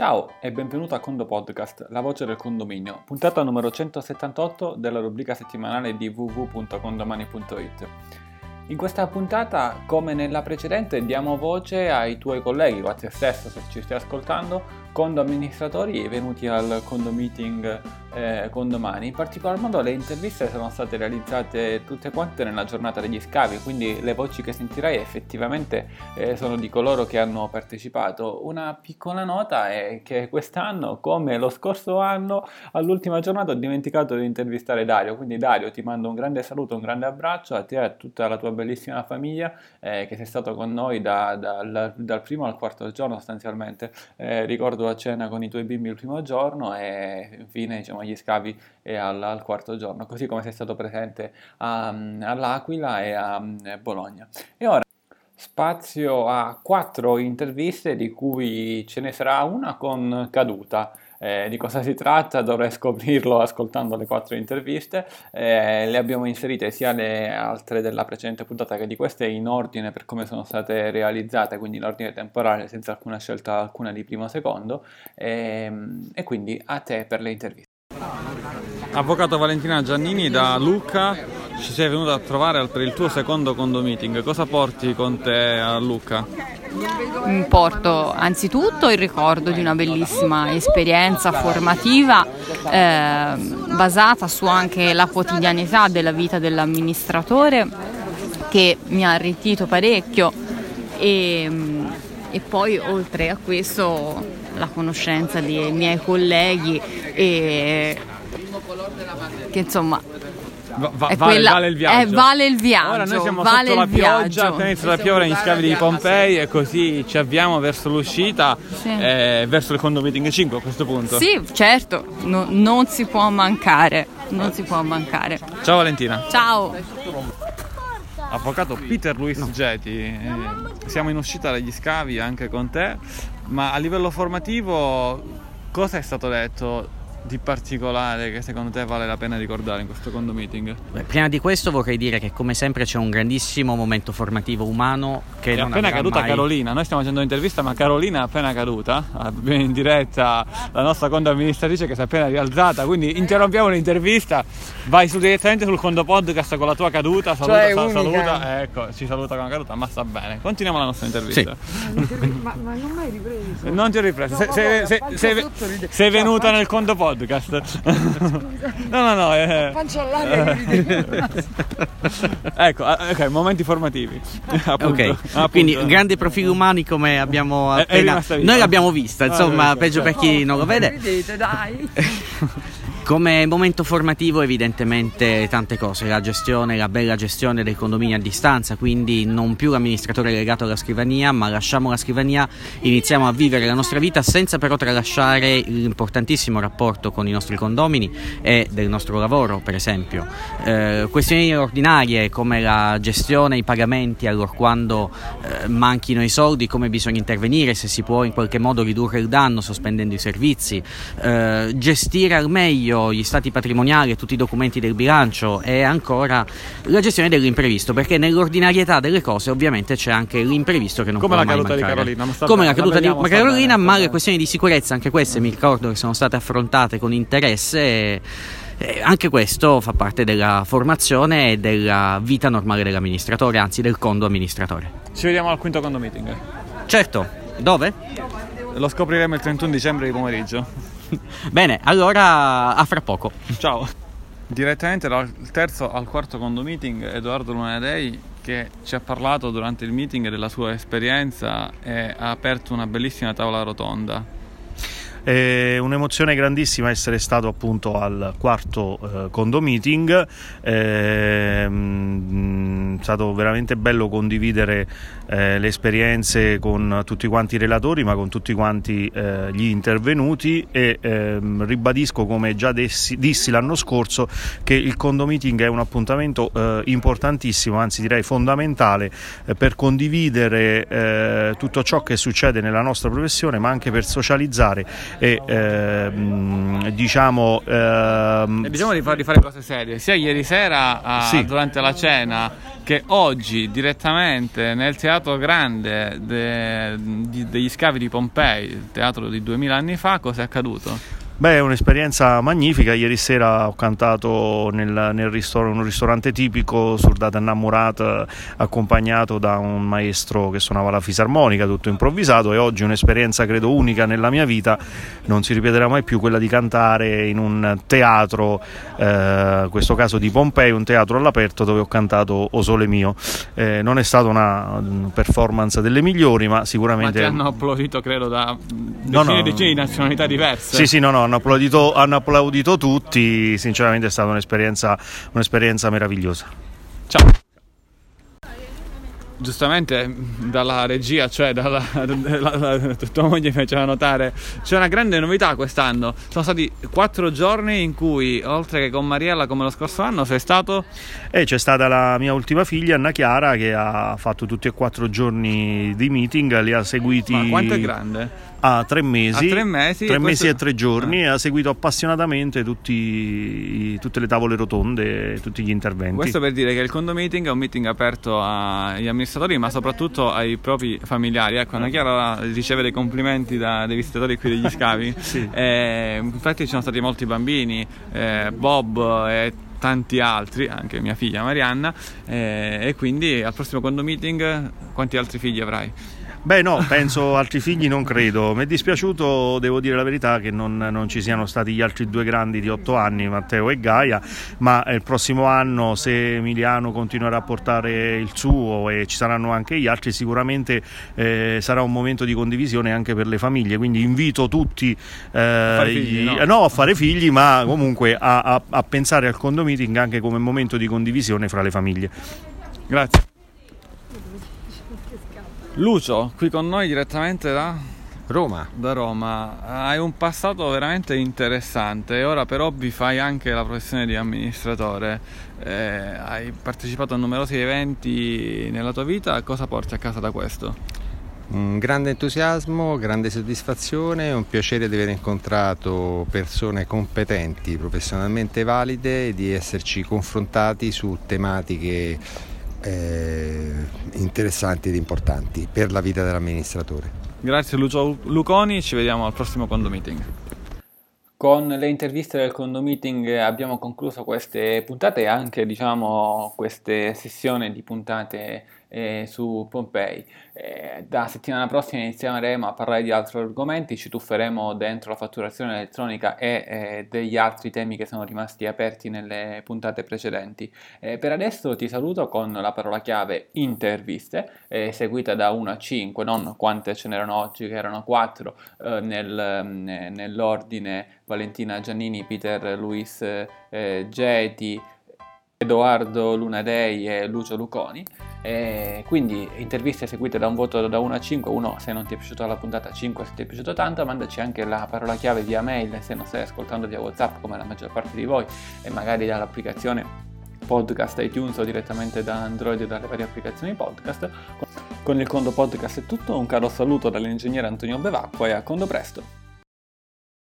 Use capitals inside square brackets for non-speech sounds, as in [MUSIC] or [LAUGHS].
Ciao e benvenuto a Condo Podcast, la voce del condominio, puntata numero 178 della rubrica settimanale di www.condomani.it. In questa puntata, come nella precedente, diamo voce ai tuoi colleghi o a te stesso se ci stai ascoltando, condo amministratori venuti al condo meeting eh, condomani. In particolar modo le interviste sono state realizzate tutte quante nella giornata degli scavi, quindi le voci che sentirai effettivamente eh, sono di coloro che hanno partecipato. Una piccola nota è che quest'anno, come lo scorso anno, all'ultima giornata ho dimenticato di intervistare Dario, quindi Dario ti mando un grande saluto, un grande abbraccio a te e a tutta la tua bellissima famiglia eh, che sei stato con noi da, da, da, dal primo al quarto giorno sostanzialmente. Eh, ricordo a cena con i tuoi bimbi il primo giorno e infine diciamo agli scavi al, al, quarto giorno, così come sei stato presente a, all'Aquila e a, a Bologna. E ora spazio a quattro interviste di cui ce ne sarà una con caduta. Eh, di cosa si tratta dovrei scoprirlo ascoltando le quattro interviste. Eh, le abbiamo inserite sia le altre della precedente puntata che di queste in ordine per come sono state realizzate, quindi in ordine temporale senza alcuna scelta alcuna di primo o secondo. E, ehm, e quindi a te per le interviste. Avvocato Valentina Giannini da Lucca, ci sei venuta a trovare per il tuo secondo condo meeting. Cosa porti con te a Lucca? Porto anzitutto il ricordo di una bellissima esperienza formativa eh, basata su anche la quotidianità della vita dell'amministratore che mi ha arricchito parecchio e, e poi oltre a questo la conoscenza dei miei colleghi e che insomma Va, va, vale, quella, vale, il viaggio. Eh, vale il viaggio. Ora noi siamo vale sotto la pioggia, appena inizia a piovere negli scavi di Pompei e così ci avviamo verso l'uscita, sì. eh, verso il condo meeting 5 a questo punto. Sì, certo, no, non si può mancare, non si può mancare. Ciao Valentina. Ciao. Avvocato Peter Luis no. Geti, eh, siamo in uscita dagli scavi anche con te, ma a livello formativo cosa è stato detto di particolare che secondo te vale la pena ricordare in questo condo meeting? Beh, prima di questo vorrei dire che come sempre c'è un grandissimo momento formativo umano che è non appena caduta mai... Carolina, noi stiamo facendo un'intervista ma Carolina è appena caduta, abbiamo in diretta la nostra condo amministratrice che si è appena rialzata, quindi interrompiamo l'intervista, vai su direttamente sul condo podcast con la tua caduta, saluta, cioè, sal- saluta, ecco, ci saluta con la caduta, ma sta bene, continuiamo la nostra intervista. Sì. ma, ma, non mi hai ripreso? Non ti ho ripreso, no, sei, sei, sei, sei venuta nel condo podcast podcast. [LAUGHS] no, no, no. Eh. [LAUGHS] ecco, eh, ok, momenti formativi. [LAUGHS] appunto, ok, appunto. quindi grandi profili umani come abbiamo appena... Noi l'abbiamo vista, insomma, ah, peggio per chi non lo vede. Vedete, dai. Come momento formativo evidentemente tante cose, la gestione, la bella gestione del condominio a distanza, quindi non più l'amministratore legato alla scrivania, ma lasciamo la scrivania, iniziamo a vivere la nostra vita senza però tralasciare l'importantissimo rapporto con i nostri condomini e del nostro lavoro, per esempio. Eh, questioni ordinarie come la gestione, i pagamenti, allora quando eh, manchino i soldi, come bisogna intervenire, se si può in qualche modo ridurre il danno sospendendo i servizi, eh, gestire al meglio gli stati patrimoniali e tutti i documenti del bilancio e ancora la gestione dell'imprevisto, perché nell'ordinarietà delle cose ovviamente c'è anche l'imprevisto che non Come può mai mancare. Come la caduta di Carolina, Come la caduta di Carolina, ma le questioni di sicurezza, anche queste mi ricordo che sono state affrontate con interesse. E, e anche questo fa parte della formazione e della vita normale dell'amministratore, anzi del condo amministratore. Ci vediamo al quinto condo meeting. Certo, dove? Lo scopriremo il 31 dicembre di pomeriggio. [LAUGHS] Bene, allora a fra poco. Ciao. Direttamente dal terzo al quarto condo meeting, Edoardo Lunadei che ci ha parlato durante il meeting della sua esperienza e ha aperto una bellissima tavola rotonda è un'emozione grandissima essere stato appunto al quarto eh, condo meeting, è mm, stato veramente bello condividere eh, le esperienze con tutti quanti i relatori ma con tutti quanti eh, gli intervenuti e ehm, ribadisco come già dessi, dissi l'anno scorso che il condo meeting è un appuntamento eh, importantissimo, anzi direi fondamentale eh, per condividere eh, tutto ciò che succede nella nostra professione ma anche per socializzare e ehm, diciamo ehm, diciamo di, far, di, fare cose serie sia ieri sera a, sì. durante la cena che oggi direttamente nel teatro grande de, de, degli scavi di Pompei, il teatro di 2000 anni fa, cosa è accaduto? Beh, è un'esperienza magnifica. Ieri sera ho cantato nel, nel ristor- un ristorante tipico Surdata Innamorat, accompagnato da un maestro che suonava la fisarmonica, tutto improvvisato. E oggi un'esperienza credo unica nella mia vita. Non si ripeterà mai più quella di cantare in un teatro, eh, in questo caso di Pompei, un teatro all'aperto dove ho cantato O Sole Mio. Eh, non è stata una performance delle migliori, ma sicuramente. Ma ti hanno applaudito, credo, da decine e no. decine di nazionalità diverse. Sì, sì, no, no hanno applaudito, hanno applaudito tutti, sinceramente è stata un'esperienza, un'esperienza meravigliosa. Ciao giustamente dalla regia, cioè dalla, dalla, tua moglie mi faceva notare, c'è una grande novità quest'anno. Sono stati quattro giorni in cui, oltre che con Mariella come lo scorso anno, sei stato... E c'è stata la mia ultima figlia, Anna Chiara, che ha fatto tutti e quattro giorni di meeting, li ha seguiti... Ma quanto è grande? a tre mesi, a tre mesi, tre mesi e tre giorni ah. e ha seguito appassionatamente tutti, tutte le tavole rotonde e tutti gli interventi. Questo per dire che il condo meeting è un meeting aperto agli amministratori ma soprattutto ai propri familiari. Ecco, Anna Chiara riceve dei complimenti da, dai visitatori qui degli scavi. [LAUGHS] sì. eh, infatti ci sono stati molti bambini, eh, Bob e tanti altri, anche mia figlia Marianna, eh, e quindi al prossimo condo meeting quanti altri figli avrai? Beh no, penso [LAUGHS] altri figli non credo. Mi è dispiaciuto, devo dire la verità, che non, non, ci siano stati gli altri due grandi di otto anni, Matteo e Gaia, ma il prossimo anno se Emiliano continuerà a portare il suo e ci saranno anche gli altri, sicuramente eh, sarà un momento di condivisione anche per le famiglie, quindi invito tutti eh, figli, no? no? a fare figli, ma comunque a, a, a pensare al condo meeting anche come momento di condivisione fra le famiglie. Grazie. Lucio, qui con noi direttamente da Roma. Da Roma. Hai un passato veramente interessante e ora per hobby fai anche la professione di amministratore. Eh, hai partecipato a numerosi eventi nella tua vita, cosa porti a casa da questo? Un grande entusiasmo, grande soddisfazione, un piacere di aver incontrato persone competenti, professionalmente valide e di esserci confrontati su tematiche eh, interessanti ed importanti per la vita dell'amministratore. Grazie Lucio Luconi, ci vediamo al prossimo condo meeting. Con le interviste del condo meeting abbiamo concluso queste puntate e anche diciamo, queste sessioni di puntate eh, su Pompei. Eh, da settimana prossima inizieremo a parlare di altri argomenti, ci tufferemo dentro la fatturazione elettronica e eh, degli altri temi che sono rimasti aperti nelle puntate precedenti. Eh, per adesso ti saluto con la parola chiave interviste, eh, seguita da 1 a 5, non quante ce n'erano oggi, che erano 4 eh, nel, nell'ordine Valentina Giannini, Peter Luis Geti, Edoardo Lunadei e Lucio Luconi. E quindi interviste seguite da un voto da 1 a 5, 1 se non ti è piaciuta la puntata, 5 se ti è piaciuto tanto, mandaci anche la parola chiave via mail se non stai ascoltando via Whatsapp come la maggior parte di voi e magari dall'applicazione podcast iTunes o direttamente da Android e dalle varie applicazioni podcast. Con il Condo Podcast è tutto, un caro saluto dall'ingegnere Antonio Bevacqua e a Condo presto!